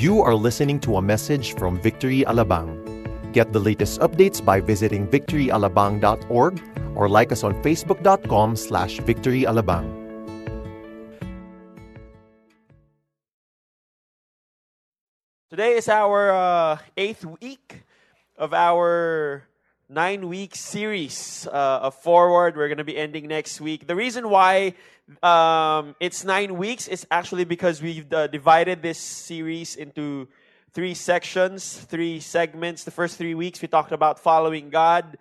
You are listening to a message from Victory Alabang. Get the latest updates by visiting victoryalabang.org or like us on facebook.com slash victoryalabang. Today is our uh, eighth week of our nine week series uh, of Forward. We're going to be ending next week. The reason why um, it's nine weeks is actually because we've uh, divided this series into three sections, three segments. The first three weeks we talked about following God.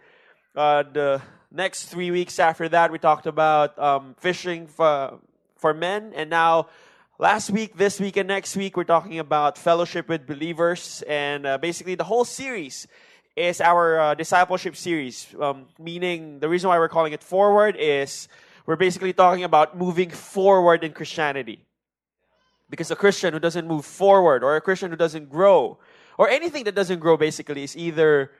Uh, the next three weeks after that we talked about um, fishing for for men, and now last week, this week, and next week we're talking about fellowship with believers, and uh, basically the whole series is our uh, discipleship series. Um, meaning, the reason why we're calling it Forward is we're basically talking about moving forward in Christianity. Because a Christian who doesn't move forward, or a Christian who doesn't grow, or anything that doesn't grow basically is either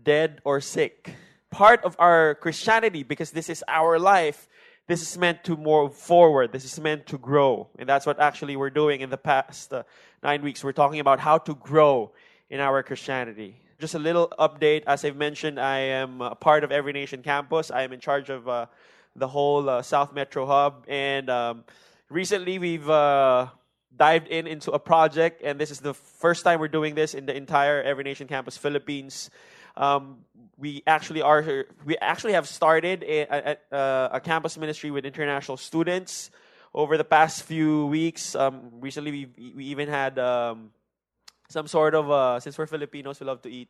dead or sick. Part of our Christianity, because this is our life, this is meant to move forward. This is meant to grow. And that's what actually we're doing in the past uh, nine weeks. We're talking about how to grow in our Christianity. Just a little update. As I've mentioned, I am a part of Every Nation campus. I am in charge of uh, the whole uh, South Metro Hub. And um, recently we've uh, dived in into a project, and this is the first time we're doing this in the entire Every Nation campus, Philippines. Um, we actually are we actually have started a, a, uh, a, campus ministry with international students over the past few weeks. Um, recently, we we even had um, some sort of uh, since we're Filipinos, we love to eat.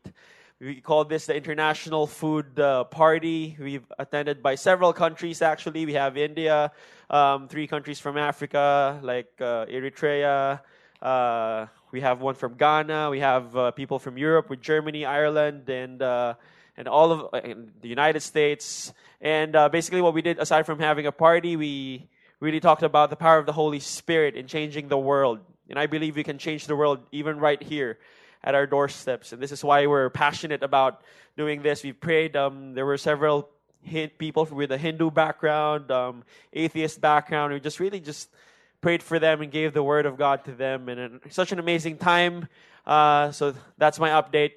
We call this the International Food uh, Party. We've attended by several countries. Actually, we have India, um, three countries from Africa like uh, Eritrea. Uh, we have one from Ghana. We have uh, people from Europe, with Germany, Ireland, and uh, and all of the United States. And basically, what we did aside from having a party, we really talked about the power of the Holy Spirit in changing the world and I believe we can change the world even right here at our doorsteps. And this is why we're passionate about doing this. We prayed. Um, there were several people with a Hindu background, um, atheist background. We just really just prayed for them and gave the word of God to them. And such an amazing time. Uh, so that's my update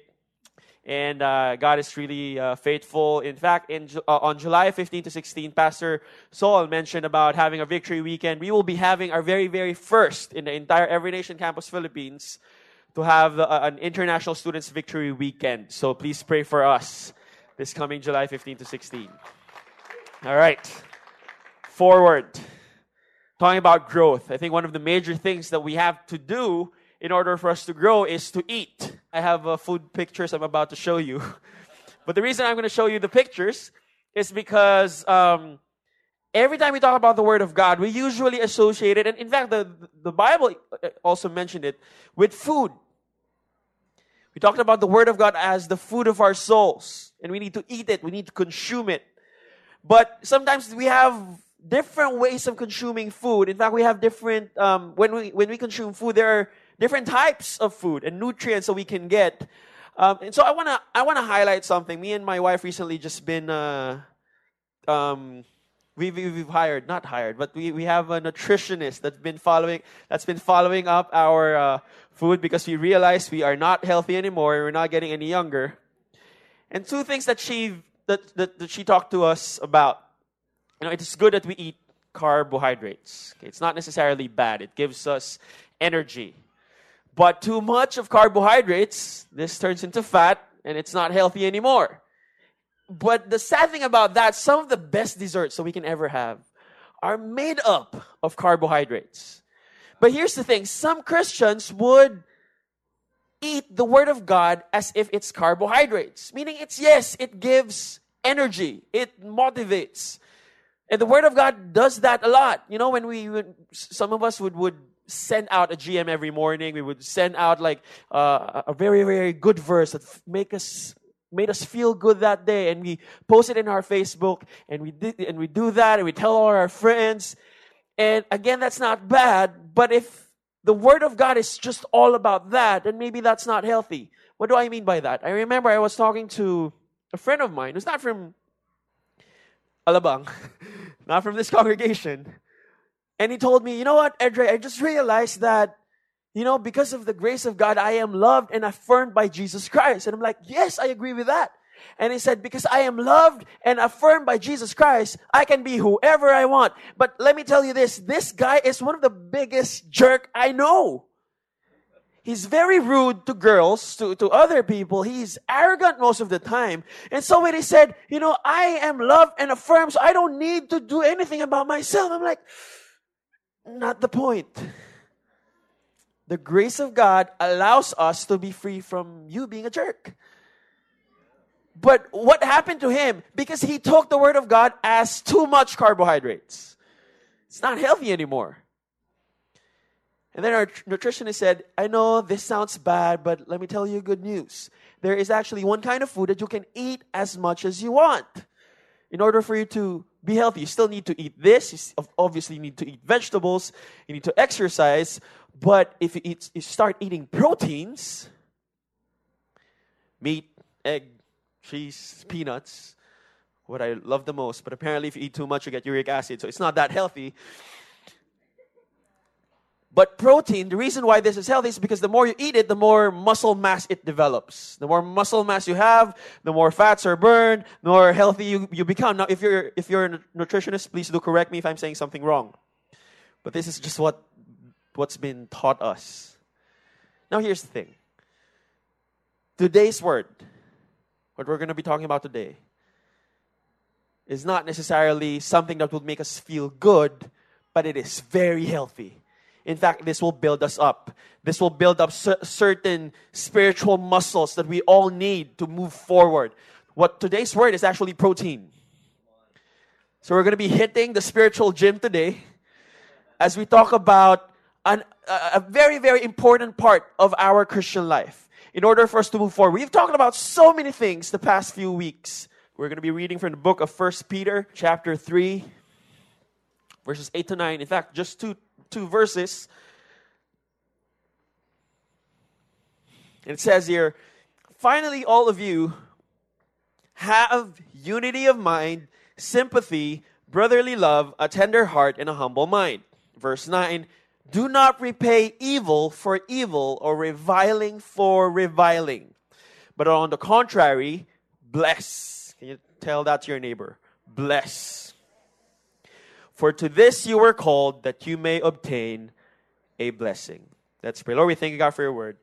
and uh, God is really uh, faithful. In fact, in, uh, on July 15 to 16, Pastor Saul mentioned about having a victory weekend. We will be having our very, very first in the entire Every Nation Campus Philippines to have uh, an international students victory weekend. So please pray for us this coming July 15 to 16. All right, forward. Talking about growth, I think one of the major things that we have to do in order for us to grow is to eat. I have uh, food pictures I'm about to show you. but the reason I'm going to show you the pictures is because um, every time we talk about the Word of God, we usually associate it, and in fact, the, the Bible uh, also mentioned it, with food. We talked about the Word of God as the food of our souls, and we need to eat it, we need to consume it. But sometimes we have different ways of consuming food. In fact, we have different, um, when, we, when we consume food, there are different types of food and nutrients that we can get. Um, and so I wanna I wanna highlight something. Me and my wife recently just been uh, um, we, we, we've hired not hired, but we, we have a nutritionist that's been following that's been following up our uh, food because we realized we are not healthy anymore. We're not getting any younger. And two things that she that, that, that she talked to us about. You know, it's good that we eat carbohydrates. Okay? It's not necessarily bad. It gives us energy. But too much of carbohydrates, this turns into fat and it's not healthy anymore. But the sad thing about that, some of the best desserts that we can ever have are made up of carbohydrates. But here's the thing some Christians would eat the Word of God as if it's carbohydrates, meaning it's yes, it gives energy, it motivates. And the Word of God does that a lot. You know, when we, when some of us would, would send out a GM every morning. We would send out like uh, a very, very good verse that make us made us feel good that day, and we post it in our Facebook, and we did, and we do that, and we tell all our friends. And again, that's not bad, but if the Word of God is just all about that, then maybe that's not healthy. What do I mean by that? I remember I was talking to a friend of mine who's not from Alabang, not from this congregation, and he told me, you know what, Edre, I just realized that you know, because of the grace of God, I am loved and affirmed by Jesus Christ. And I'm like, yes, I agree with that. And he said, because I am loved and affirmed by Jesus Christ, I can be whoever I want. But let me tell you this, this guy is one of the biggest jerk I know. He's very rude to girls, to, to other people. He's arrogant most of the time. And so when he said, you know, I am loved and affirmed, so I don't need to do anything about myself. I'm like, not the point the grace of God allows us to be free from you being a jerk. But what happened to him? Because he took the word of God as too much carbohydrates. It's not healthy anymore. And then our nutritionist said, I know this sounds bad, but let me tell you good news. There is actually one kind of food that you can eat as much as you want. In order for you to be healthy, you still need to eat this. You obviously need to eat vegetables. You need to exercise. But if you, eat, you start eating proteins, meat, egg, cheese, peanuts, what I love the most, but apparently if you eat too much, you get uric acid, so it's not that healthy. But protein, the reason why this is healthy is because the more you eat it, the more muscle mass it develops. The more muscle mass you have, the more fats are burned, the more healthy you, you become. Now, if you're, if you're a nutritionist, please do correct me if I'm saying something wrong. But this is just what what's been taught us. Now, here's the thing today's word, what we're going to be talking about today, is not necessarily something that will make us feel good, but it is very healthy. In fact, this will build us up. This will build up certain spiritual muscles that we all need to move forward. What today's word is actually protein. So we're going to be hitting the spiritual gym today as we talk about an, a very, very important part of our Christian life in order for us to move forward. We've talked about so many things the past few weeks. We're going to be reading from the book of First Peter, chapter 3, verses 8 to 9. In fact, just two, two verses. It says here, finally, all of you have unity of mind, sympathy, brotherly love, a tender heart, and a humble mind. Verse 9 do not repay evil for evil or reviling for reviling, but on the contrary, bless. Can you tell that to your neighbor? Bless. For to this you were called that you may obtain a blessing. Let's pray. Lord, we thank you, God, for your word.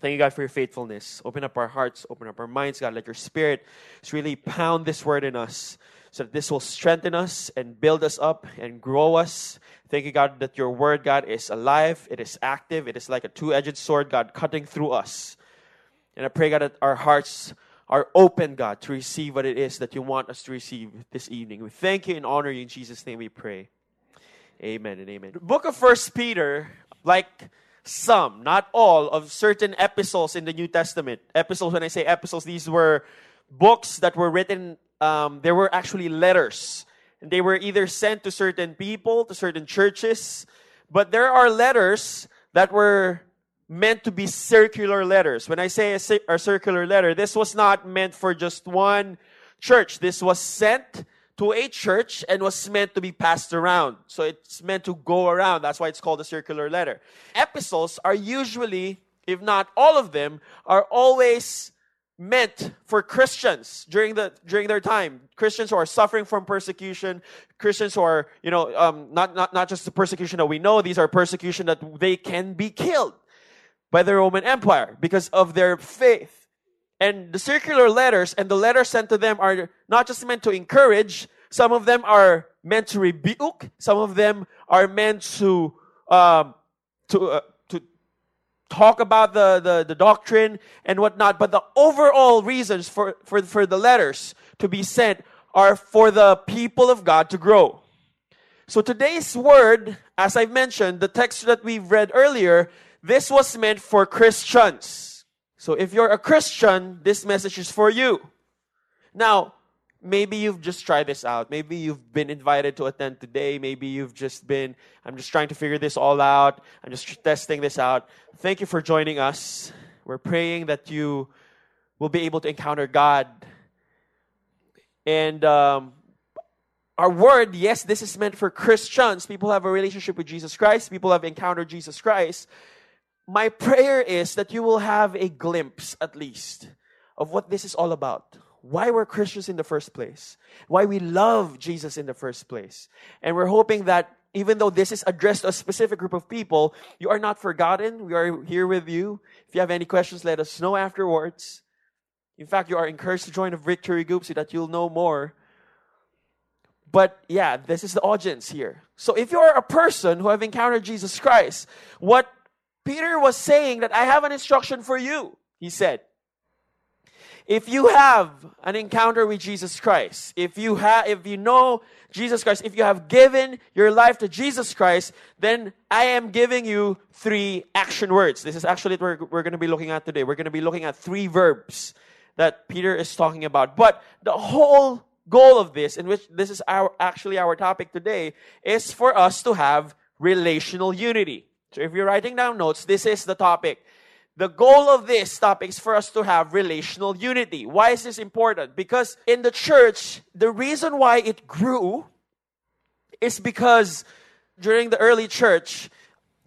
Thank you, God, for your faithfulness. Open up our hearts, open up our minds, God. Let your spirit really pound this word in us so that this will strengthen us and build us up and grow us Thank you, God, that your word, God, is alive, it is active, it is like a two edged sword, God, cutting through us. And I pray, God, that our hearts are open, God, to receive what it is that you want us to receive this evening. We thank you and honor you. In Jesus' name we pray. Amen and amen. The book of First Peter, like some, not all, of certain epistles in the New Testament. Epistles, when I say epistles, these were books that were written, um, there were actually letters and they were either sent to certain people, to certain churches, but there are letters that were meant to be circular letters. When I say a, a circular letter, this was not meant for just one church. This was sent to a church and was meant to be passed around. So it's meant to go around. That's why it's called a circular letter. Epistles are usually, if not all of them, are always meant for Christians during the during their time. Christians who are suffering from persecution, Christians who are you know um, not not not just the persecution that we know. These are persecution that they can be killed by the Roman Empire because of their faith. And the circular letters and the letters sent to them are not just meant to encourage. Some of them are meant to rebuke. Some of them are meant to um, to uh, talk about the, the, the doctrine and whatnot, but the overall reasons for, for, for the letters to be sent are for the people of God to grow. So today's word, as I've mentioned, the text that we've read earlier, this was meant for Christians. So if you're a Christian, this message is for you. Now, maybe you've just tried this out. Maybe you've been invited to attend today. Maybe you've just been, I'm just trying to figure this all out. I'm just testing this out. Thank you for joining us. We're praying that you will be able to encounter God. And um, our word, yes, this is meant for Christians. People have a relationship with Jesus Christ, people have encountered Jesus Christ. My prayer is that you will have a glimpse, at least, of what this is all about. Why we're Christians in the first place. Why we love Jesus in the first place. And we're hoping that even though this is addressed to a specific group of people, you are not forgotten. We are here with you. If you have any questions, let us know afterwards. In fact, you are encouraged to join a victory group so that you'll know more. But yeah, this is the audience here. So if you're a person who have encountered Jesus Christ, what Peter was saying that I have an instruction for you, he said. If you have an encounter with Jesus Christ, if you have if you know Jesus Christ, if you have given your life to Jesus Christ, then I am giving you three action words. This is actually what we're, we're going to be looking at today. We're going to be looking at three verbs that Peter is talking about. But the whole goal of this, in which this is our actually our topic today, is for us to have relational unity. So if you're writing down notes, this is the topic. The goal of this topic is for us to have relational unity. Why is this important? Because in the church, the reason why it grew is because during the early church,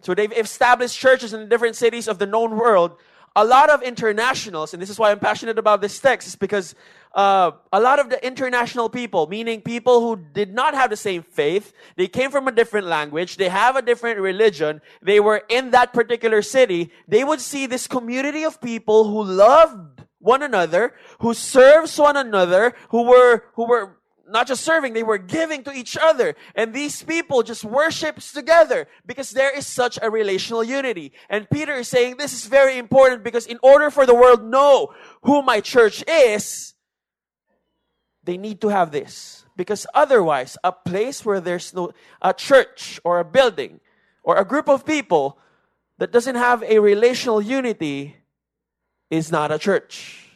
so they've established churches in different cities of the known world. A lot of internationals, and this is why I'm passionate about this text, is because uh, a lot of the international people, meaning people who did not have the same faith, they came from a different language, they have a different religion, they were in that particular city, they would see this community of people who loved one another, who serves one another, who were, who were not just serving, they were giving to each other. And these people just worships together because there is such a relational unity. And Peter is saying this is very important because in order for the world know who my church is, they need to have this. Because otherwise, a place where there's no, a church or a building or a group of people that doesn't have a relational unity is not a church.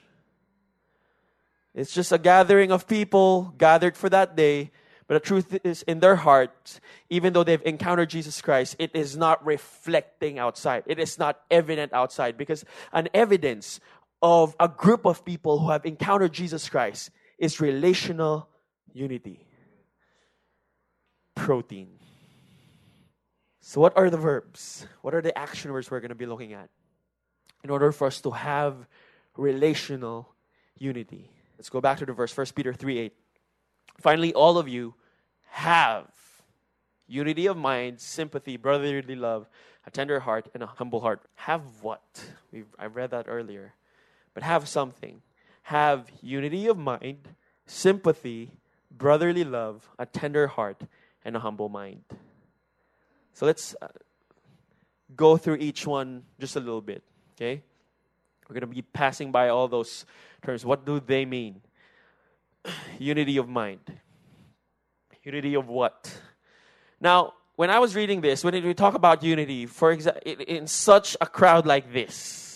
It's just a gathering of people gathered for that day. But the truth is, in their hearts, even though they've encountered Jesus Christ, it is not reflecting outside. It is not evident outside because an evidence of a group of people who have encountered Jesus Christ is relational unity. Protein. So, what are the verbs? What are the action words we're going to be looking at in order for us to have relational unity? Let's go back to the verse, 1 Peter 3 8. Finally, all of you have unity of mind, sympathy, brotherly love, a tender heart, and a humble heart. Have what? We've, I read that earlier. But have something have unity of mind, sympathy, brotherly love, a tender heart, and a humble mind. So let's uh, go through each one just a little bit, okay? We're going to be passing by all those terms. What do they mean? Unity of mind. Unity of what? Now, when I was reading this, when we talk about unity, for example, in such a crowd like this,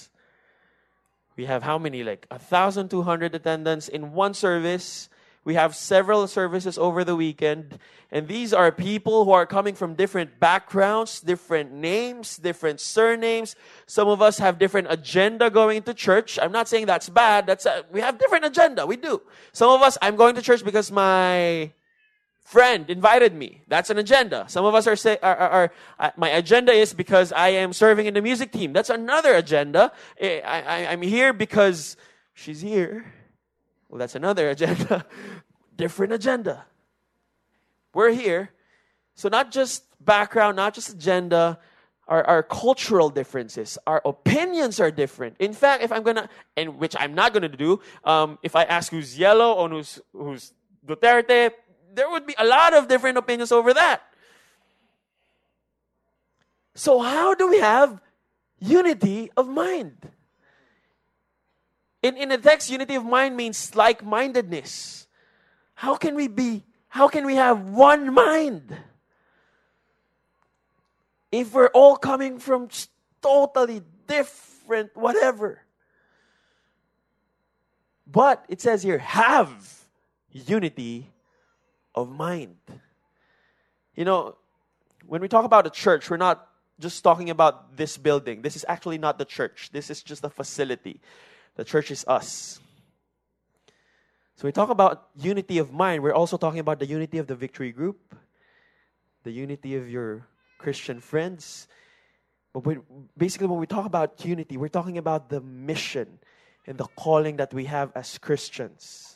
we have how many? Like 1,200 attendants in one service. We have several services over the weekend. And these are people who are coming from different backgrounds, different names, different surnames. Some of us have different agenda going to church. I'm not saying that's bad. That's a, we have different agenda. We do. Some of us, I'm going to church because my friend invited me. That's an agenda. Some of us are say, are, are, are my agenda is because I am serving in the music team. That's another agenda. I, I, I'm here because she's here. Well, that's another agenda. Different agenda. We're here. So not just background, not just agenda, our, our cultural differences, our opinions are different. In fact, if I'm gonna, and which I'm not gonna do, um, if I ask who's yellow or who's, who's Duterte, there would be a lot of different opinions over that. So, how do we have unity of mind? In, in the text, unity of mind means like mindedness. How can we be, how can we have one mind? If we're all coming from totally different whatever. But it says here, have unity of mind. You know, when we talk about a church, we're not just talking about this building. This is actually not the church, this is just a facility. The church is us. So we talk about unity of mind. We're also talking about the unity of the victory group, the unity of your Christian friends. But basically, when we talk about unity, we're talking about the mission and the calling that we have as Christians.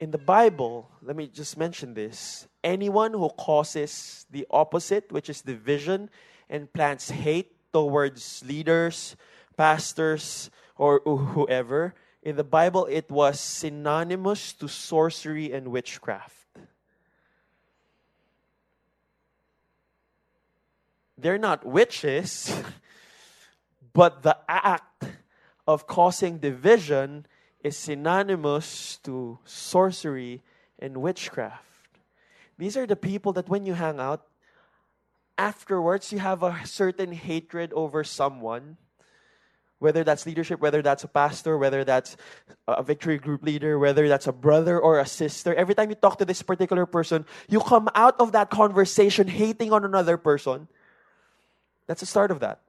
In the Bible, let me just mention this anyone who causes the opposite, which is division, and plants hate towards leaders, pastors, or whoever, in the Bible, it was synonymous to sorcery and witchcraft. They're not witches, but the act of causing division is synonymous to sorcery and witchcraft. These are the people that when you hang out, afterwards you have a certain hatred over someone whether that's leadership, whether that's a pastor, whether that's a victory group leader, whether that's a brother or a sister, every time you talk to this particular person, you come out of that conversation hating on another person. That's the start of that.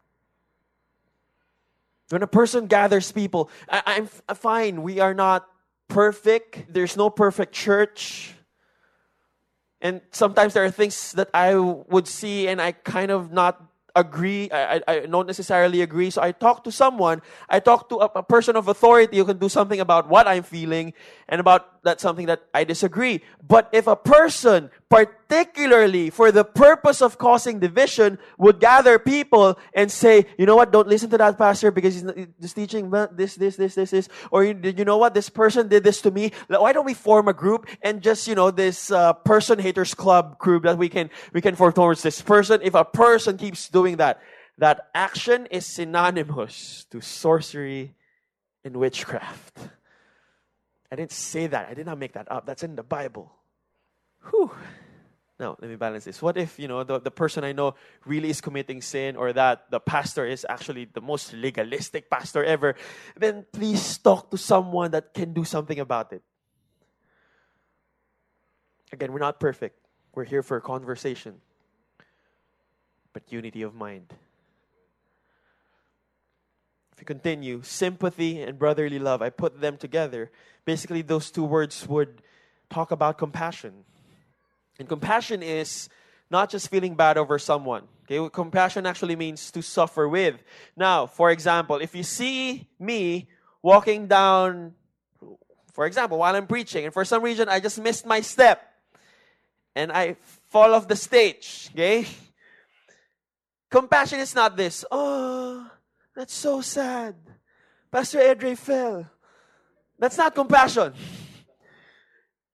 When a person gathers people, I, am fine, we are not perfect, there's no perfect church. And sometimes there are things that I would see and I kind of not agree. I, I, I, don't necessarily agree. So I talk to someone. I talk to a, a, person of authority who can do something about what I'm feeling and about that's something that I disagree. But if a person particularly for the purpose of causing division, would gather people and say, you know what, don't listen to that pastor because he's, just teaching this, this, this, this, this. Or you, know what, this person did this to me. Why don't we form a group and just, you know, this uh, person haters club group that we can, we can form towards this person. If a person keeps doing that, that action is synonymous to sorcery and witchcraft. I didn't say that. I did not make that up. That's in the Bible. Whew. Now, let me balance this. What if, you know, the, the person I know really is committing sin or that the pastor is actually the most legalistic pastor ever? Then please talk to someone that can do something about it. Again, we're not perfect. We're here for a conversation. But unity of mind. If you continue, sympathy and brotherly love, I put them together. Basically, those two words would talk about compassion. And compassion is not just feeling bad over someone. Okay, compassion actually means to suffer with. Now, for example, if you see me walking down, for example, while I'm preaching, and for some reason I just missed my step, and I fall off the stage, okay? Compassion is not this. Oh, that's so sad. Pastor Edre fell. That's not compassion.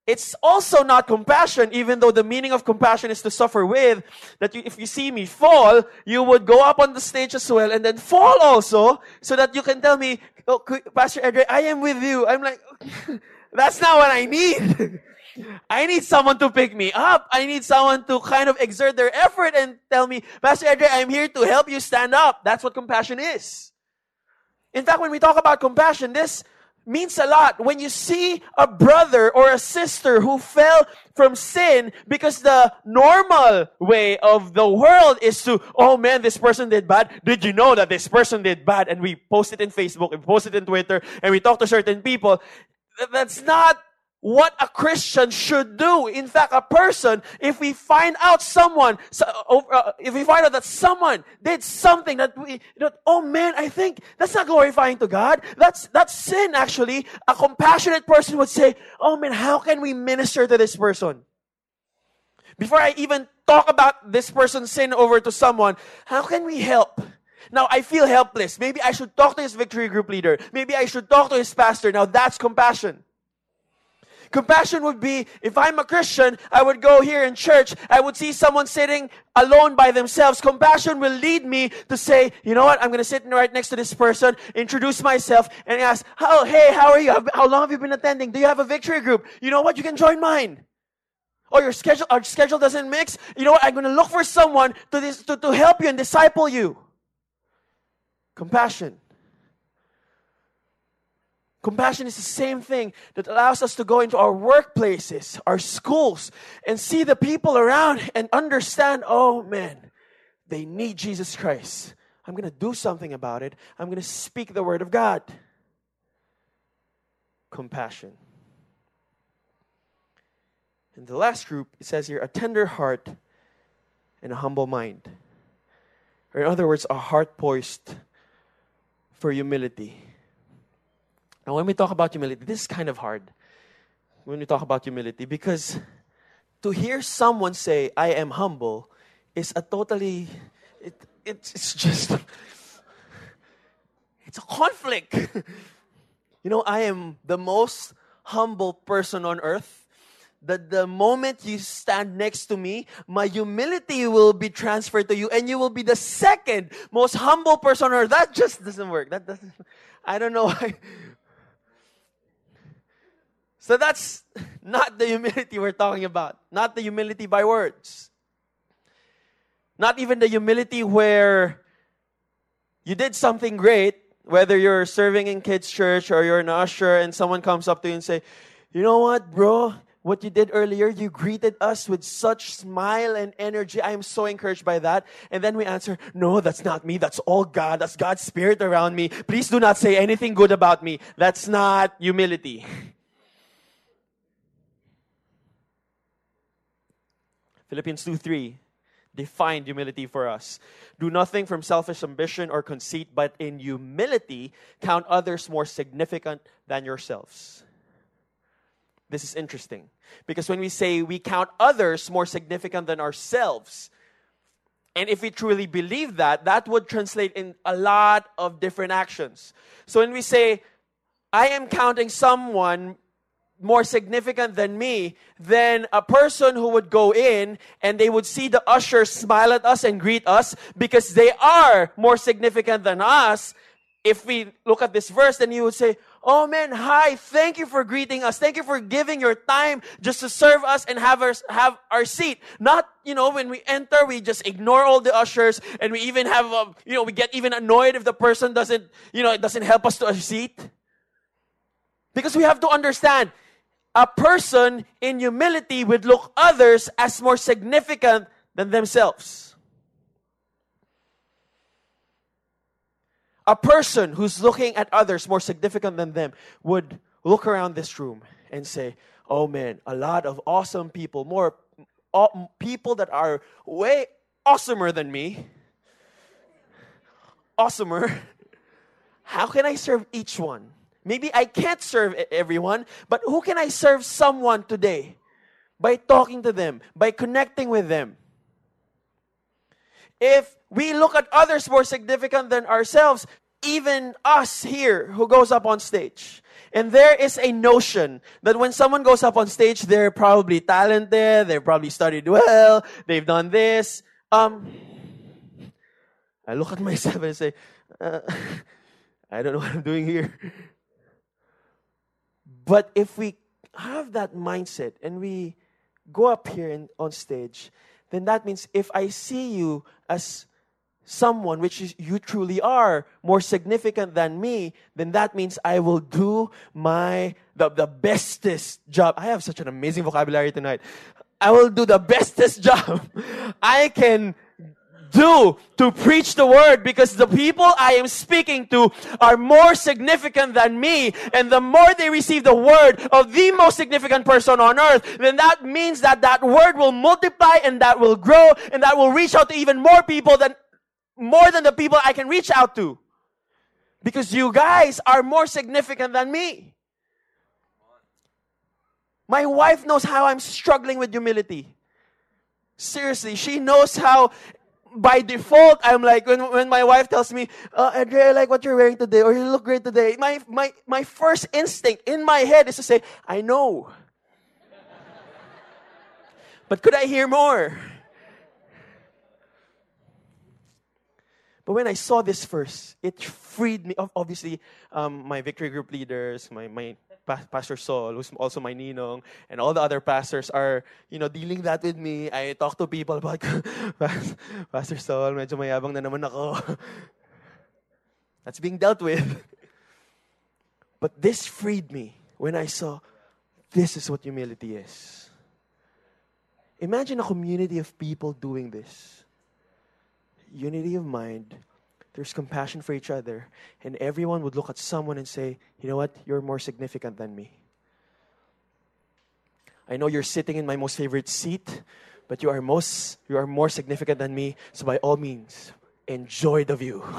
It's also not compassion, even though the meaning of compassion is to suffer with, that you, if you see me fall, you would go up on the stage as well and then fall also, so that you can tell me, oh, Pastor Edre, I am with you. I'm like, that's not what I need. I need someone to pick me up. I need someone to kind of exert their effort and tell me, Pastor Edre, I'm here to help you stand up. That's what compassion is. In fact, when we talk about compassion, this means a lot when you see a brother or a sister who fell from sin because the normal way of the world is to, oh man, this person did bad. Did you know that this person did bad? And we post it in Facebook, we post it in Twitter, and we talk to certain people. That's not what a Christian should do. In fact, a person, if we find out someone, uh, if we find out that someone did something that we, oh man, I think that's not glorifying to God. That's, that's sin actually. A compassionate person would say, oh man, how can we minister to this person? Before I even talk about this person's sin over to someone, how can we help? Now I feel helpless. Maybe I should talk to his victory group leader. Maybe I should talk to his pastor. Now that's compassion. Compassion would be if I'm a Christian, I would go here in church, I would see someone sitting alone by themselves. Compassion will lead me to say, you know what, I'm going to sit right next to this person, introduce myself, and ask, oh, hey, how are you? How long have you been attending? Do you have a victory group? You know what, you can join mine. Or your schedule, our schedule doesn't mix. You know what, I'm going to look for someone to, this, to, to help you and disciple you. Compassion. Compassion is the same thing that allows us to go into our workplaces, our schools, and see the people around and understand, oh man, they need Jesus Christ. I'm going to do something about it. I'm going to speak the word of God. compassion. And the last group, it says here, a tender heart and a humble mind. Or, in other words, a heart poised for humility. Now, when we talk about humility, this is kind of hard when we talk about humility because to hear someone say, I am humble, is a totally, it, it's, it's just, it's a conflict. you know, I am the most humble person on earth. That the moment you stand next to me, my humility will be transferred to you, and you will be the second most humble person on earth. That just doesn't work. That doesn't. I don't know why. So that's not the humility we're talking about. Not the humility by words. Not even the humility where you did something great, whether you're serving in kids' church or you're an usher and someone comes up to you and say, you know what, bro? What you did earlier, you greeted us with such smile and energy. I am so encouraged by that. And then we answer, no, that's not me. That's all God. That's God's spirit around me. Please do not say anything good about me. That's not humility. Philippians 2 3 defined humility for us. Do nothing from selfish ambition or conceit, but in humility count others more significant than yourselves. This is interesting because when we say we count others more significant than ourselves, and if we truly believe that, that would translate in a lot of different actions. So when we say, I am counting someone more significant than me, than a person who would go in and they would see the ushers smile at us and greet us because they are more significant than us. If we look at this verse, then you would say, Oh man, hi, thank you for greeting us. Thank you for giving your time just to serve us and have our, have our seat. Not, you know, when we enter, we just ignore all the ushers and we even have, a, um, you know, we get even annoyed if the person doesn't, you know, it doesn't help us to a seat. Because we have to understand, a person in humility would look others as more significant than themselves. A person who's looking at others more significant than them would look around this room and say, Oh man, a lot of awesome people, more people that are way awesomer than me. Awesomer. How can I serve each one? Maybe I can't serve everyone, but who can I serve someone today? By talking to them, by connecting with them. If we look at others more significant than ourselves, even us here who goes up on stage, and there is a notion that when someone goes up on stage, they're probably talented, they've probably studied well, they've done this. Um, I look at myself and say, uh, I don't know what I'm doing here. But if we have that mindset and we go up here on stage, then that means if I see you as someone which is, you truly are more significant than me, then that means I will do my the, the bestest job. I have such an amazing vocabulary tonight. I will do the bestest job I can do to preach the word because the people I am speaking to are more significant than me. And the more they receive the word of the most significant person on earth, then that means that that word will multiply and that will grow and that will reach out to even more people than more than the people I can reach out to. Because you guys are more significant than me. My wife knows how I'm struggling with humility. Seriously, she knows how by default, I'm like, when, when my wife tells me, uh, Andre, I like what you're wearing today, or you look great today, my, my, my first instinct in my head is to say, I know. but could I hear more? But when I saw this verse, it freed me. Obviously, um, my victory group leaders, my, my Pastor Saul, who's also my ninong, and all the other pastors are, you know, dealing that with me. I talk to people about, Pastor Saul, medyo mayabang na naman ako. That's being dealt with. But this freed me when I saw this is what humility is. Imagine a community of people doing this. Unity of mind, there's compassion for each other, and everyone would look at someone and say, You know what? You're more significant than me. I know you're sitting in my most favorite seat, but you are most you are more significant than me. So by all means, enjoy the view.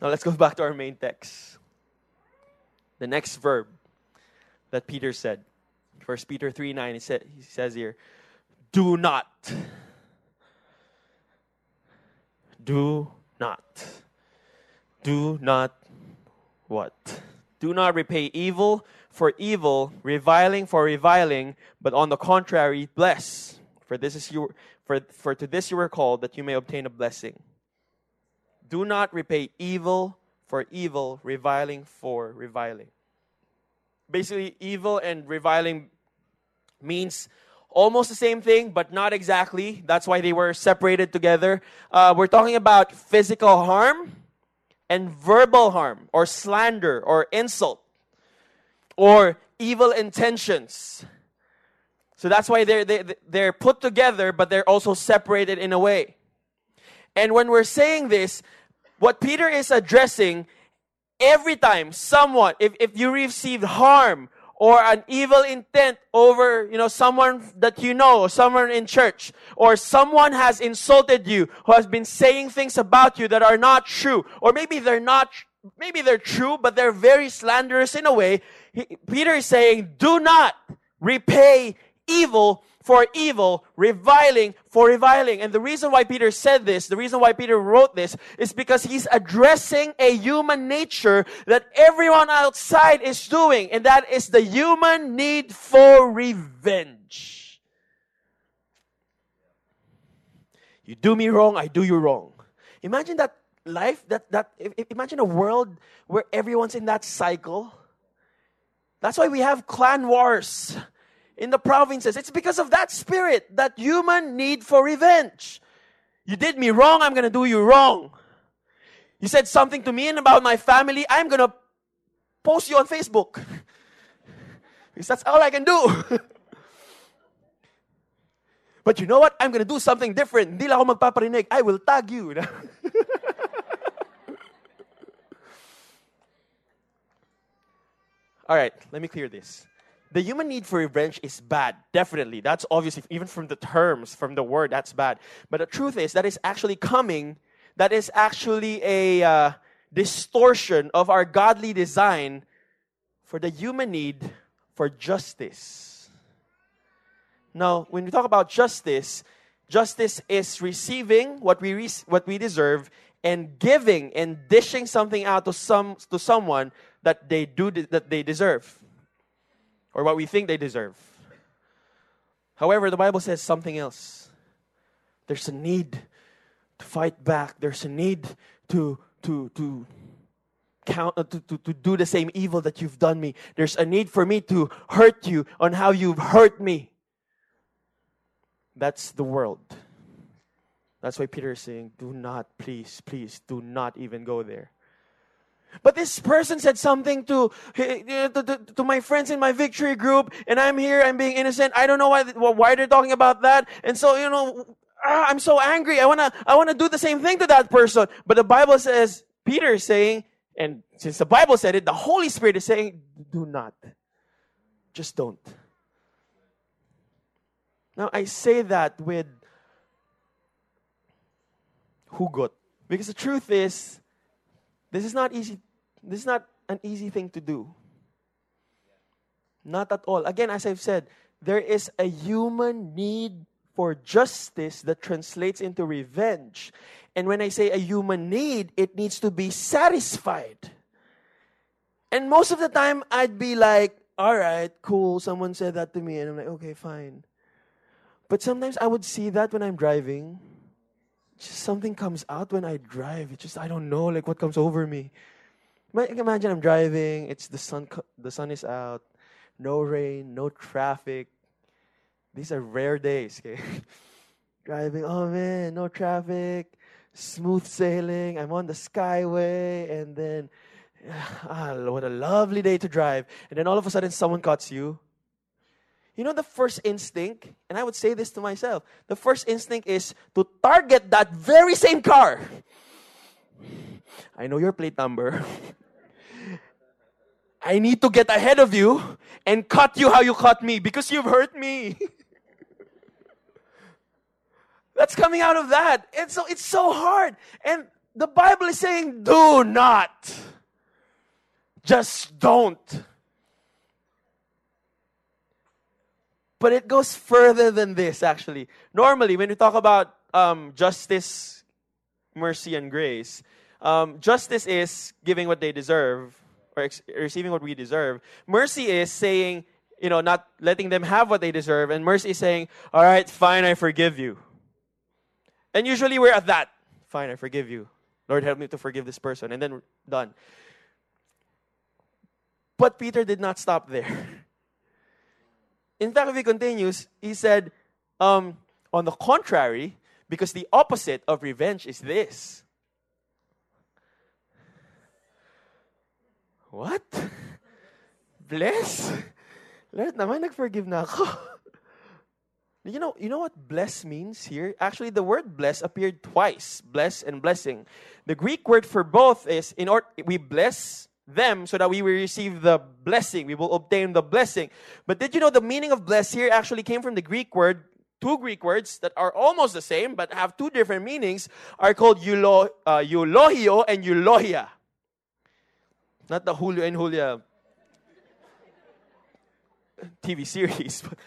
now let's go back to our main text. The next verb that Peter said. First Peter 3 9, he, said, he says here, do not. Do not. Do not what? Do not repay evil for evil, reviling for reviling, but on the contrary, bless. For this is your for, for to this you were called that you may obtain a blessing. Do not repay evil for evil, reviling for reviling. Basically, evil and reviling means almost the same thing, but not exactly. That's why they were separated together. Uh, we're talking about physical harm and verbal harm or slander or insult or evil intentions. So that's why they're, they, they're put together, but they're also separated in a way. And when we're saying this, what Peter is addressing every time someone, if, if you received harm or an evil intent over, you know, someone that you know, someone in church, or someone has insulted you, who has been saying things about you that are not true, or maybe they're not, maybe they're true, but they're very slanderous in a way. He, Peter is saying, do not repay evil for evil, reviling for reviling. And the reason why Peter said this, the reason why Peter wrote this, is because he's addressing a human nature that everyone outside is doing, and that is the human need for revenge. You do me wrong, I do you wrong. Imagine that life, that, that imagine a world where everyone's in that cycle. That's why we have clan wars in the provinces. It's because of that spirit, that human need for revenge. You did me wrong, I'm to do you wrong. You said something to me and about my family, I'm to post you on Facebook. because that's all I can do. but you know what? I'm to do something different. Hindi lang magpaparinig. I will tag you. all right, let me clear this the human need for revenge is bad, definitely. That's obviously, even from the terms, from the word, that's bad. But the truth is, that is actually coming, that is actually a uh, distortion of our godly design for the human need for justice. Now, when we talk about justice, justice is receiving what we, re- what we deserve and giving and dishing something out to, some, to someone that they, do, that they deserve or what we think they deserve. However, the Bible says something else. There's a need to fight back. There's a need to to to count uh, to, to, to do the same evil that you've done me. There's a need for me to hurt you on how you've hurt me. That's the world. That's why Peter is saying, do not, please, please, do not even go there. But this person said something to, to, to, to, my friends in my victory group, and I'm here, I'm being innocent. I don't know why, why they're talking about that. And so, you know, ah, I'm so angry. I wanna, I wanna do the same thing to that person. But the Bible says, Peter is saying, and since the Bible said it, the Holy Spirit is saying, do not. Just don't. Now, I say that with hugot. Because the truth is, this is not easy. This is not an easy thing to do. Not at all. Again, as I've said, there is a human need for justice that translates into revenge. And when I say a human need, it needs to be satisfied. And most of the time, I'd be like, all right, cool, someone said that to me. And I'm like, okay, fine. But sometimes I would see that when I'm driving just something comes out when I drive. It's just I don't know like what comes over me. Imagine I'm driving. It's the sun. The sun is out. No rain. No traffic. These are rare days. Okay, driving. Oh man, no traffic. Smooth sailing. I'm on the skyway, and then ah, what a lovely day to drive. And then all of a sudden, someone cuts you. You know the first instinct, and I would say this to myself the first instinct is to target that very same car. I know your plate number. I need to get ahead of you and cut you how you cut me because you've hurt me. That's coming out of that. And so it's so hard. And the Bible is saying, do not. Just don't. But it goes further than this, actually. Normally, when we talk about um, justice, mercy, and grace, um, justice is giving what they deserve or ex- receiving what we deserve. Mercy is saying, you know, not letting them have what they deserve. And mercy is saying, all right, fine, I forgive you. And usually we're at that. Fine, I forgive you. Lord, help me to forgive this person. And then done. But Peter did not stop there. In fact, if he continues, he said, um, on the contrary, because the opposite of revenge is this. What? Bless? Lord naman, nag-forgive na ako. you know, you know what bless means here? Actually, the word bless appeared twice. Bless and blessing. The Greek word for both is in order we bless them so that we will receive the blessing. We will obtain the blessing. But did you know the meaning of bless here actually came from the Greek word? Two Greek words that are almost the same but have two different meanings are called eulo, uh, eulohio and eulohia. Not the Julio and Julia TV series, but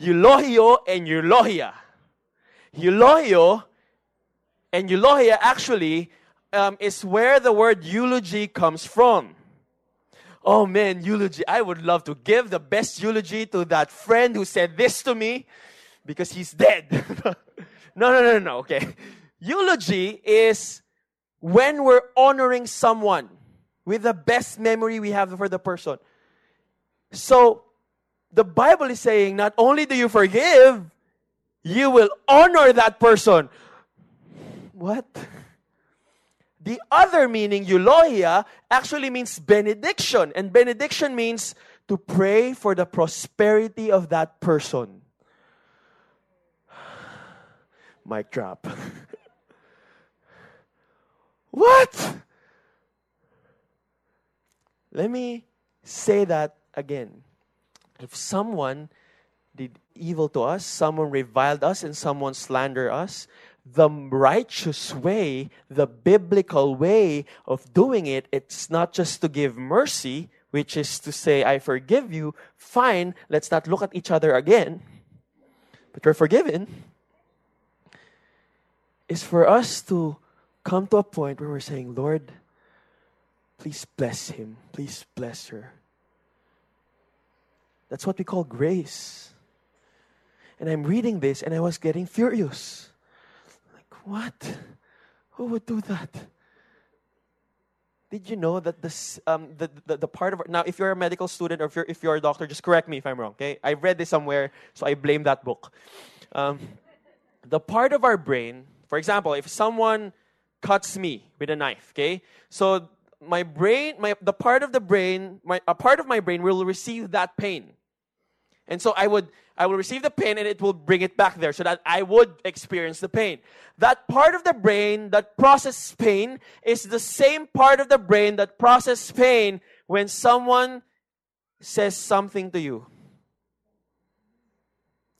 eulohio and eulohia. Eulohio and eulohia actually um, is where the word eulogy comes from. Oh man, eulogy. I would love to give the best eulogy to that friend who said this to me because he's dead. no, no, no, no, okay. Eulogy is when we're honoring someone with the best memory we have for the person. So, the Bible is saying not only do you forgive, you will honor that person. What? The other meaning, eulogia, actually means benediction. And benediction means to pray for the prosperity of that person. Mic drop. what? Let me say that again. If someone did evil to us, someone reviled us, and someone slandered us, the righteous way, the biblical way of doing it, it's not just to give mercy, which is to say, I forgive you, fine, let's not look at each other again, but we're forgiven, is for us to come to a point where we're saying, Lord, please bless him, please bless her. That's what we call grace. And I'm reading this and I was getting furious. What? Who would do that? Did you know that this, um, the, the, the part of now, if you're a medical student or if you're, if you're a doctor, just correct me if I'm wrong. Okay, I read this somewhere, so I blame that book. Um, the part of our brain, for example, if someone cuts me with a knife, okay, so my brain, my the part of the brain, my a part of my brain will receive that pain. And so I would I will receive the pain and it will bring it back there so that I would experience the pain. That part of the brain that processes pain is the same part of the brain that processes pain when someone says something to you.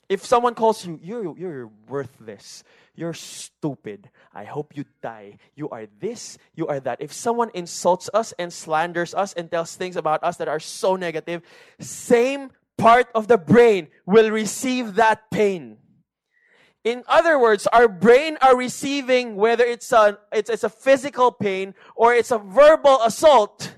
If someone calls you, you're, you're worthless, you're stupid, I hope you die, you are this, you are that. If someone insults us and slanders us and tells things about us that are so negative, same part of the brain will receive that pain. In other words, our brain are receiving whether it's a, it's, it's a physical pain or it's a verbal assault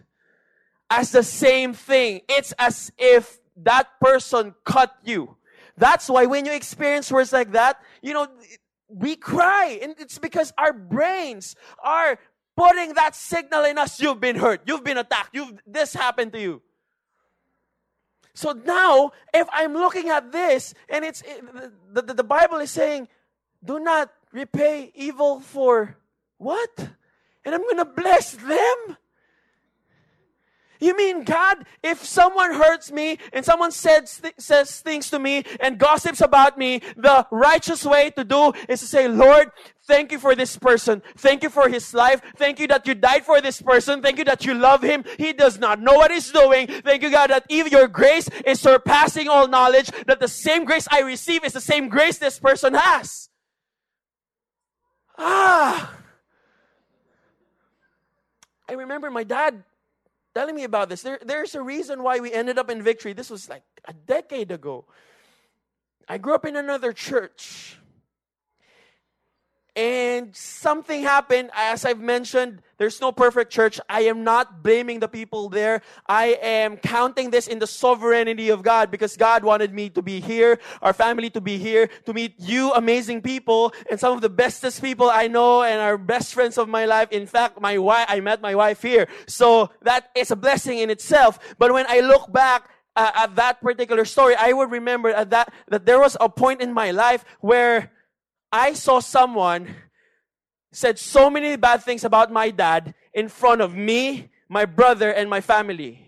as the same thing. It's as if that person cut you. That's why when you experience words like that, you know, we cry. And it's because our brains are putting that signal in us. You've been hurt. You've been attacked. You've, this happened to you. So now, if I'm looking at this, and it's the, the, the Bible is saying, do not repay evil for what? And I'm going to bless them? You mean, God, if someone hurts me and someone says, th- says things to me and gossips about me, the righteous way to do is to say, Lord, thank you for this person. Thank you for his life. Thank you that you died for this person. Thank you that you love him. He does not know what he's doing. Thank you, God, that even your grace is surpassing all knowledge, that the same grace I receive is the same grace this person has. Ah! I remember my dad telling me about this. There, there's a reason why we ended up in victory. This was like a decade ago. I grew up in another church. And something happened, as I've mentioned, there's no perfect church. I am not blaming the people there. I am counting this in the sovereignty of God because God wanted me to be here, our family to be here, to meet you amazing people and some of the bestest people I know and our best friends of my life. In fact, my wife, I met my wife here. So that is a blessing in itself. But when I look back, uh, at that particular story, I would remember at that that there was a point in my life where I saw someone said so many bad things about my dad in front of me, my brother, and my family.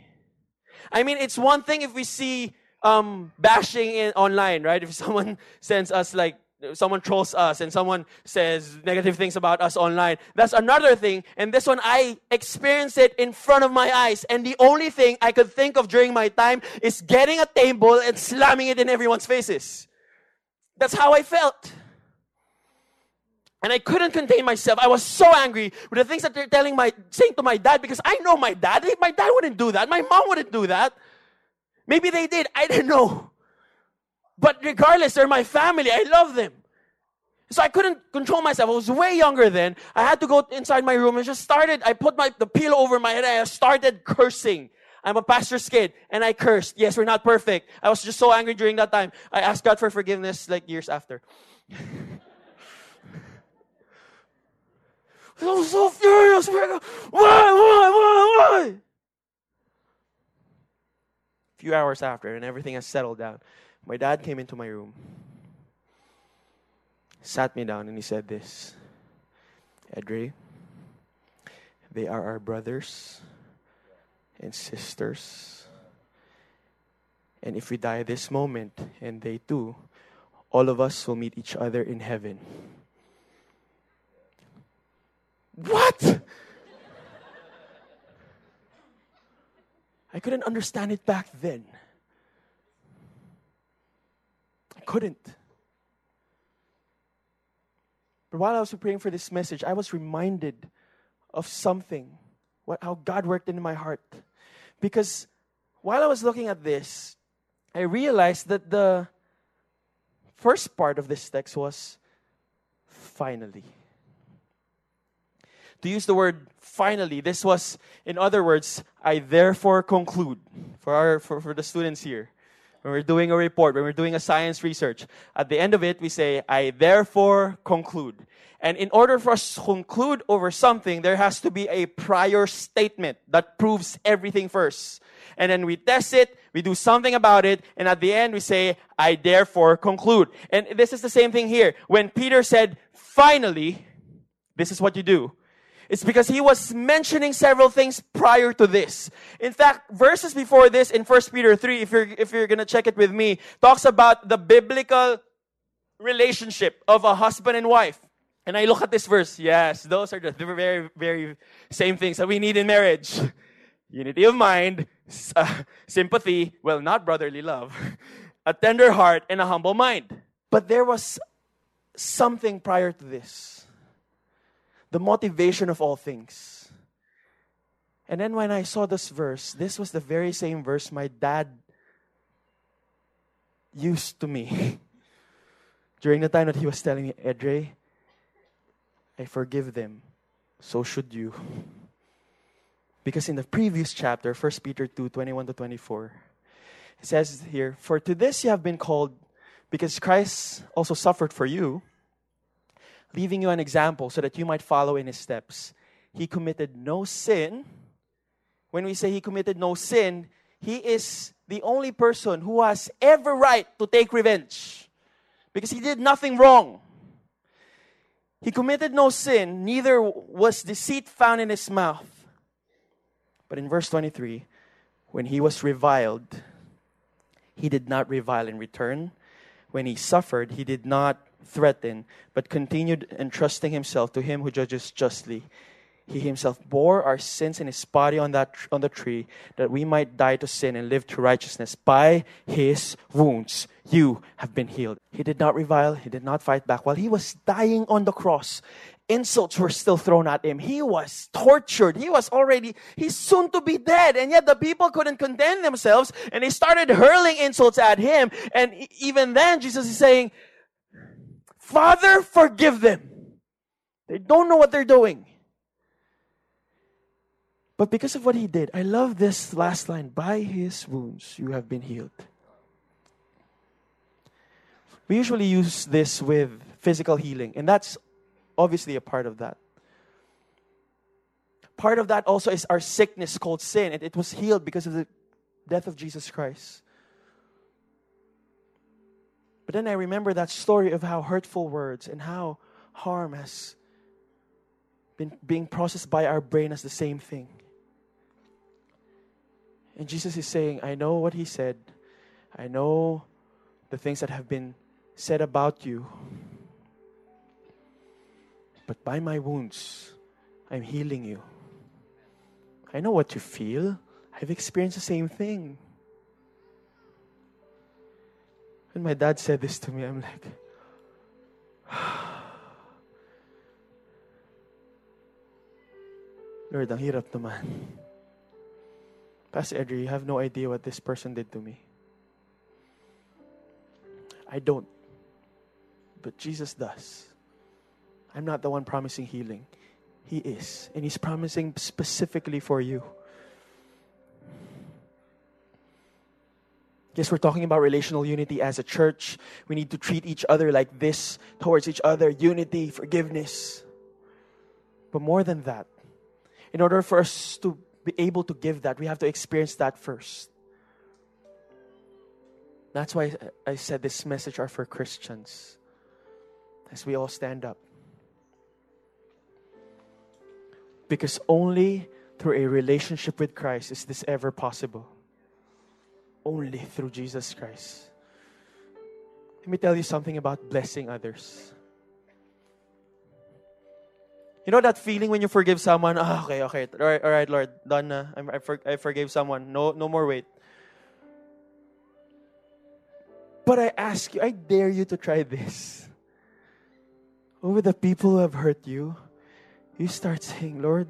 I mean, it's one thing if we see um, bashing in online, right? If someone sends us like someone trolls us and someone says negative things about us online. That's another thing. And this one, I experienced it in front of my eyes. And the only thing I could think of during my time is getting a table and slamming it in everyone's faces. That's how I felt. And I couldn't contain myself. I was so angry with the things that they're telling my, saying to my dad because I know my dad. My dad wouldn't do that. My mom wouldn't do that. Maybe they did. I don't know. But regardless, they're my family. I love them. So I couldn't control myself. I was way younger then. I had to go inside my room and just started. I put my the pillow over my head and I started cursing. I'm a pastor's kid and I cursed. Yes, we're not perfect. I was just so angry during that time. I asked God for forgiveness like years after. I was so furious. Why, why, why, why? A few hours after, and everything has settled down, my dad came into my room, sat me down, and he said this Edre, they are our brothers and sisters. And if we die this moment, and they too, all of us will meet each other in heaven. What? I couldn't understand it back then. I couldn't. But while I was preparing for this message, I was reminded of something, what, how God worked in my heart. Because while I was looking at this, I realized that the first part of this text was finally to use the word finally. This was, in other words, I therefore conclude for, our, for, for the students here. When we're doing a report, when we're doing a science research, at the end of it, we say, I therefore conclude. And in order for us to conclude over something, there has to be a prior statement that proves everything first. And then we test it, we do something about it, and at the end we say, I therefore conclude. And this is the same thing here. When Peter said, finally, this is what you do. It's because he was mentioning several things prior to this. In fact, verses before this in 1 Peter 3, if you're, if you're gonna check it with me, talks about the biblical relationship of a husband and wife. And I look at this verse, yes, those are the very, very same things that we need in marriage. Unity of mind, uh, sympathy, well, not brotherly love, a tender heart, and a humble mind. But there was something prior to this the motivation of all things. And then when I saw this verse, this was the very same verse my dad used to me during the time that he was telling me, Edre, I forgive them. So should you. Because in the previous chapter, 1 Peter 2 21 to 24, it says here, For to this you have been called, because Christ also suffered for you leaving you an example so that you might follow in his steps. He committed no sin. When we say he committed no sin, he is the only person who has ever right to take revenge because he did nothing wrong. He committed no sin, neither was deceit found in his mouth. But in verse 23, When he was reviled, he did not revile in return. When he suffered, he did not threaten, but continued entrusting himself to him who judges justly. He himself bore our sins in his body on, that, on the tree, that we might die to sin and live to righteousness. By his wounds, you have been healed. He did not revile, he did not fight back. While he was dying on the cross, insults were still thrown at him. He was tortured. He was already, he's soon to be dead. And yet the people couldn't condemn themselves and they started hurling insults at him. And even then, Jesus is saying, Father, forgive them. They don't know what they're doing. But because of what he did, I love this last line by his wounds you have been healed. We usually use this with physical healing, and that's obviously a part of that. Part of that also is our sickness called sin, and it was healed because of the death of Jesus Christ. But then I remember that story of how hurtful words and how harm has been being processed by our brain as the same thing. And Jesus is saying, I know what he said. I know the things that have been said about you. But by my wounds, I'm healing you. I know what you feel. I've experienced the same thing. When my dad said this to me, I'm like, Lord, ang hirap naman. Pastor Edry, you have no idea what this person did to me. I don't. But Jesus does. I'm not the one promising healing. He is. And He's promising specifically for you. Yes, we're talking about relational unity as a church. We need to treat each other like this towards each other unity, forgiveness. But more than that, in order for us to be able to give that, we have to experience that first. That's why I said this message are for Christians. As we all stand up. Because only through a relationship with Christ is this ever possible. Only through Jesus Christ. Let me tell you something about blessing others. You know that feeling when you forgive someone? Oh, okay, okay. All right, all right Lord. Done na. I, for, I forgave someone. No, no more wait. But I ask you, I dare you to try this. Over the people who have hurt you, you start saying, Lord,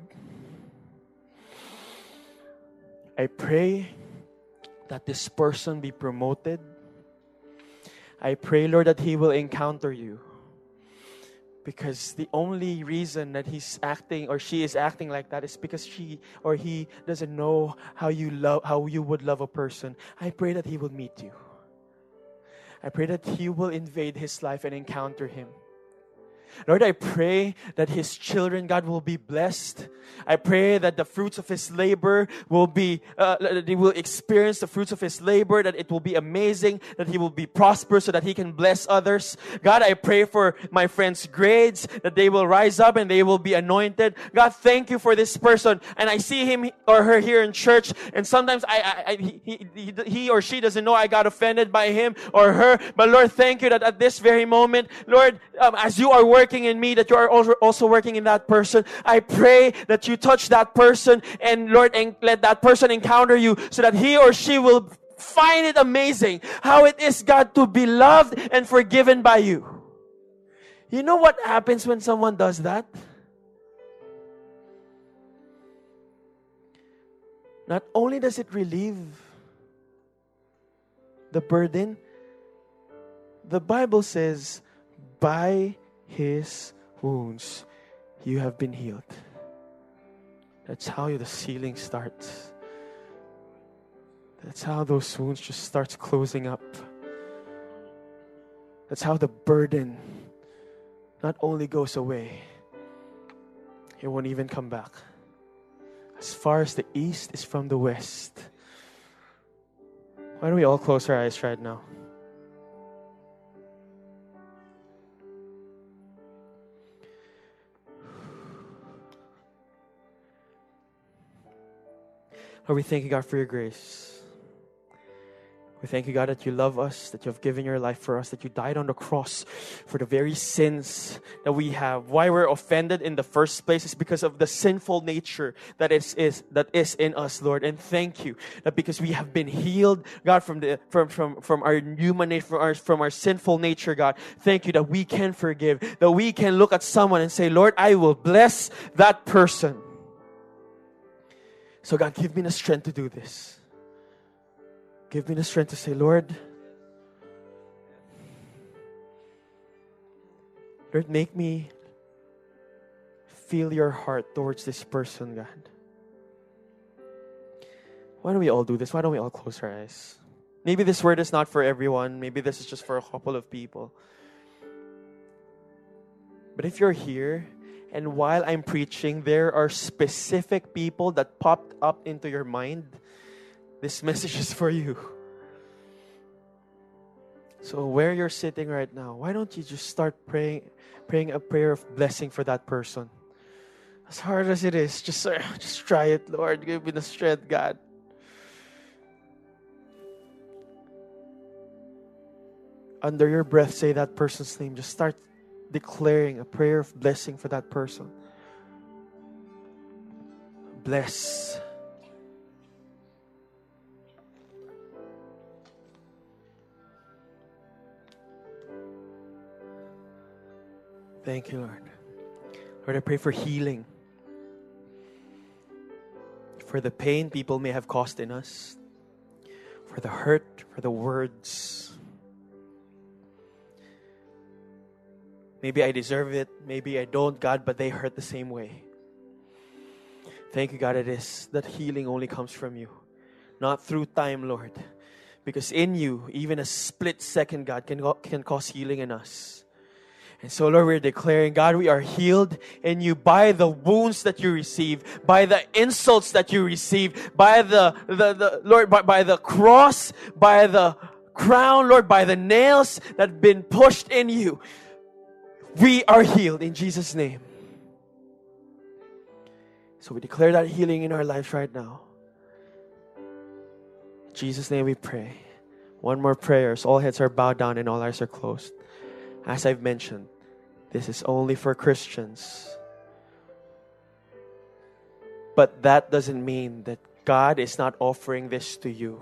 I pray that this person be promoted. I pray, Lord, that he will encounter you. Because the only reason that he's acting or she is acting like that is because she or he doesn't know how you love how you would love a person. I pray that he will meet you. I pray that he will invade his life and encounter him Lord, I pray that his children, God, will be blessed. I pray that the fruits of his labor will be, uh, that will experience the fruits of his labor, that it will be amazing, that he will be prosperous so that he can bless others. God, I pray for my friends' grades, that they will rise up and they will be anointed. God, thank you for this person. And I see him or her here in church, and sometimes I, I, I he, he, he or she doesn't know I got offended by him or her. But Lord, thank you that at this very moment, Lord, um, as you are working, in me, that you are also working in that person. I pray that you touch that person and Lord, and let that person encounter you so that he or she will find it amazing how it is, God, to be loved and forgiven by you. You know what happens when someone does that? Not only does it relieve the burden, the Bible says, by his wounds, you have been healed. That's how the healing starts. That's how those wounds just starts closing up. That's how the burden not only goes away, it won't even come back. As far as the east is from the west. Why don't we all close our eyes right now? Lord, we thank you, God, for your grace. We thank you, God, that you love us, that you have given your life for us, that you died on the cross for the very sins that we have. Why we're offended in the first place is because of the sinful nature that is, is that is in us, Lord. And thank you that because we have been healed, God, from the from from from our human nature, from our, from our sinful nature, God. Thank you that we can forgive, that we can look at someone and say, Lord, I will bless that person. So God, give me the strength to do this. Give me the strength to say, Lord, Lord, make me feel your heart towards this person, God. Why don't we all do this? Why don't we all close our eyes? Maybe this word is not for everyone. Maybe this is just for a couple of people. But if you're here and while I'm preaching, there are specific people that popped up into your mind this message is for you. So where you're sitting right now, why don't you just start praying praying a prayer of blessing for that person? As hard as it is, just uh, just try it, Lord. Give me the strength, God. Under your breath, say that person's name. Just start declaring a prayer of blessing for that person. Bless. Thank you, Lord. Lord, I pray for healing. For the pain people may have caused in us, for the hurt, for the words. Maybe I deserve it, maybe I don't, God, but they hurt the same way. Thank you, God, it is that healing only comes from you, not through time, Lord. Because in you, even a split second, God, can, can cause healing in us. And so, Lord, we're declaring, God, we are healed in you by the wounds that you receive, by the insults that you receive, by the, the, the Lord, by, by the cross, by the crown, Lord, by the nails that have been pushed in you. We are healed in Jesus' name. So we declare that healing in our lives right now. In Jesus' name we pray. One more prayer. So all heads are bowed down and all eyes are closed. As I've mentioned, this is only for Christians. But that doesn't mean that God is not offering this to you.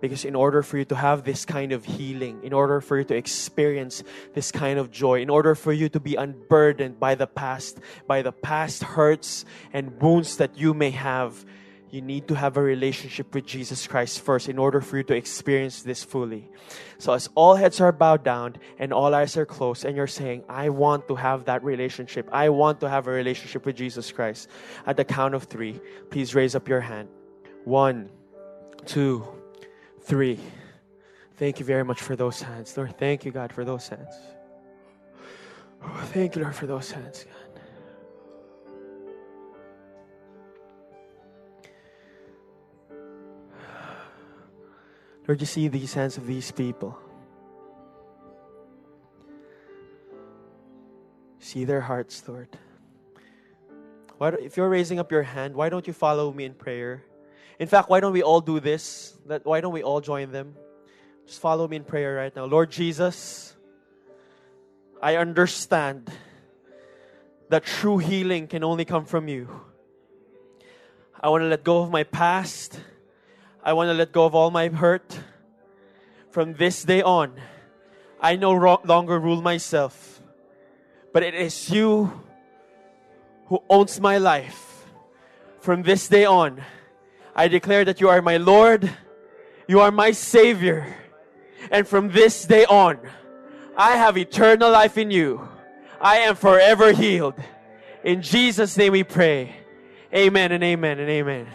Because in order for you to have this kind of healing, in order for you to experience this kind of joy, in order for you to be unburdened by the past, by the past hurts and wounds that you may have, you need to have a relationship with Jesus Christ first in order for you to experience this fully. So, as all heads are bowed down and all eyes are closed, and you're saying, I want to have that relationship, I want to have a relationship with Jesus Christ, at the count of three, please raise up your hand. One, two, three. Thank you very much for those hands. Lord, thank you, God, for those hands. Oh, thank you, Lord, for those hands, God. Lord, you see these hands of these people. See their hearts, Lord. Why if you're raising up your hand, why don't you follow me in prayer? In fact, why don't we all do this? Why don't we all join them? Just follow me in prayer right now. Lord Jesus, I understand that true healing can only come from you. I want to let go of my past. I want to let go of all my hurt. From this day on, I no longer rule myself, but it is you who owns my life. From this day on, I declare that you are my Lord, you are my Savior, and from this day on, I have eternal life in you. I am forever healed. In Jesus' name we pray. Amen and amen and amen.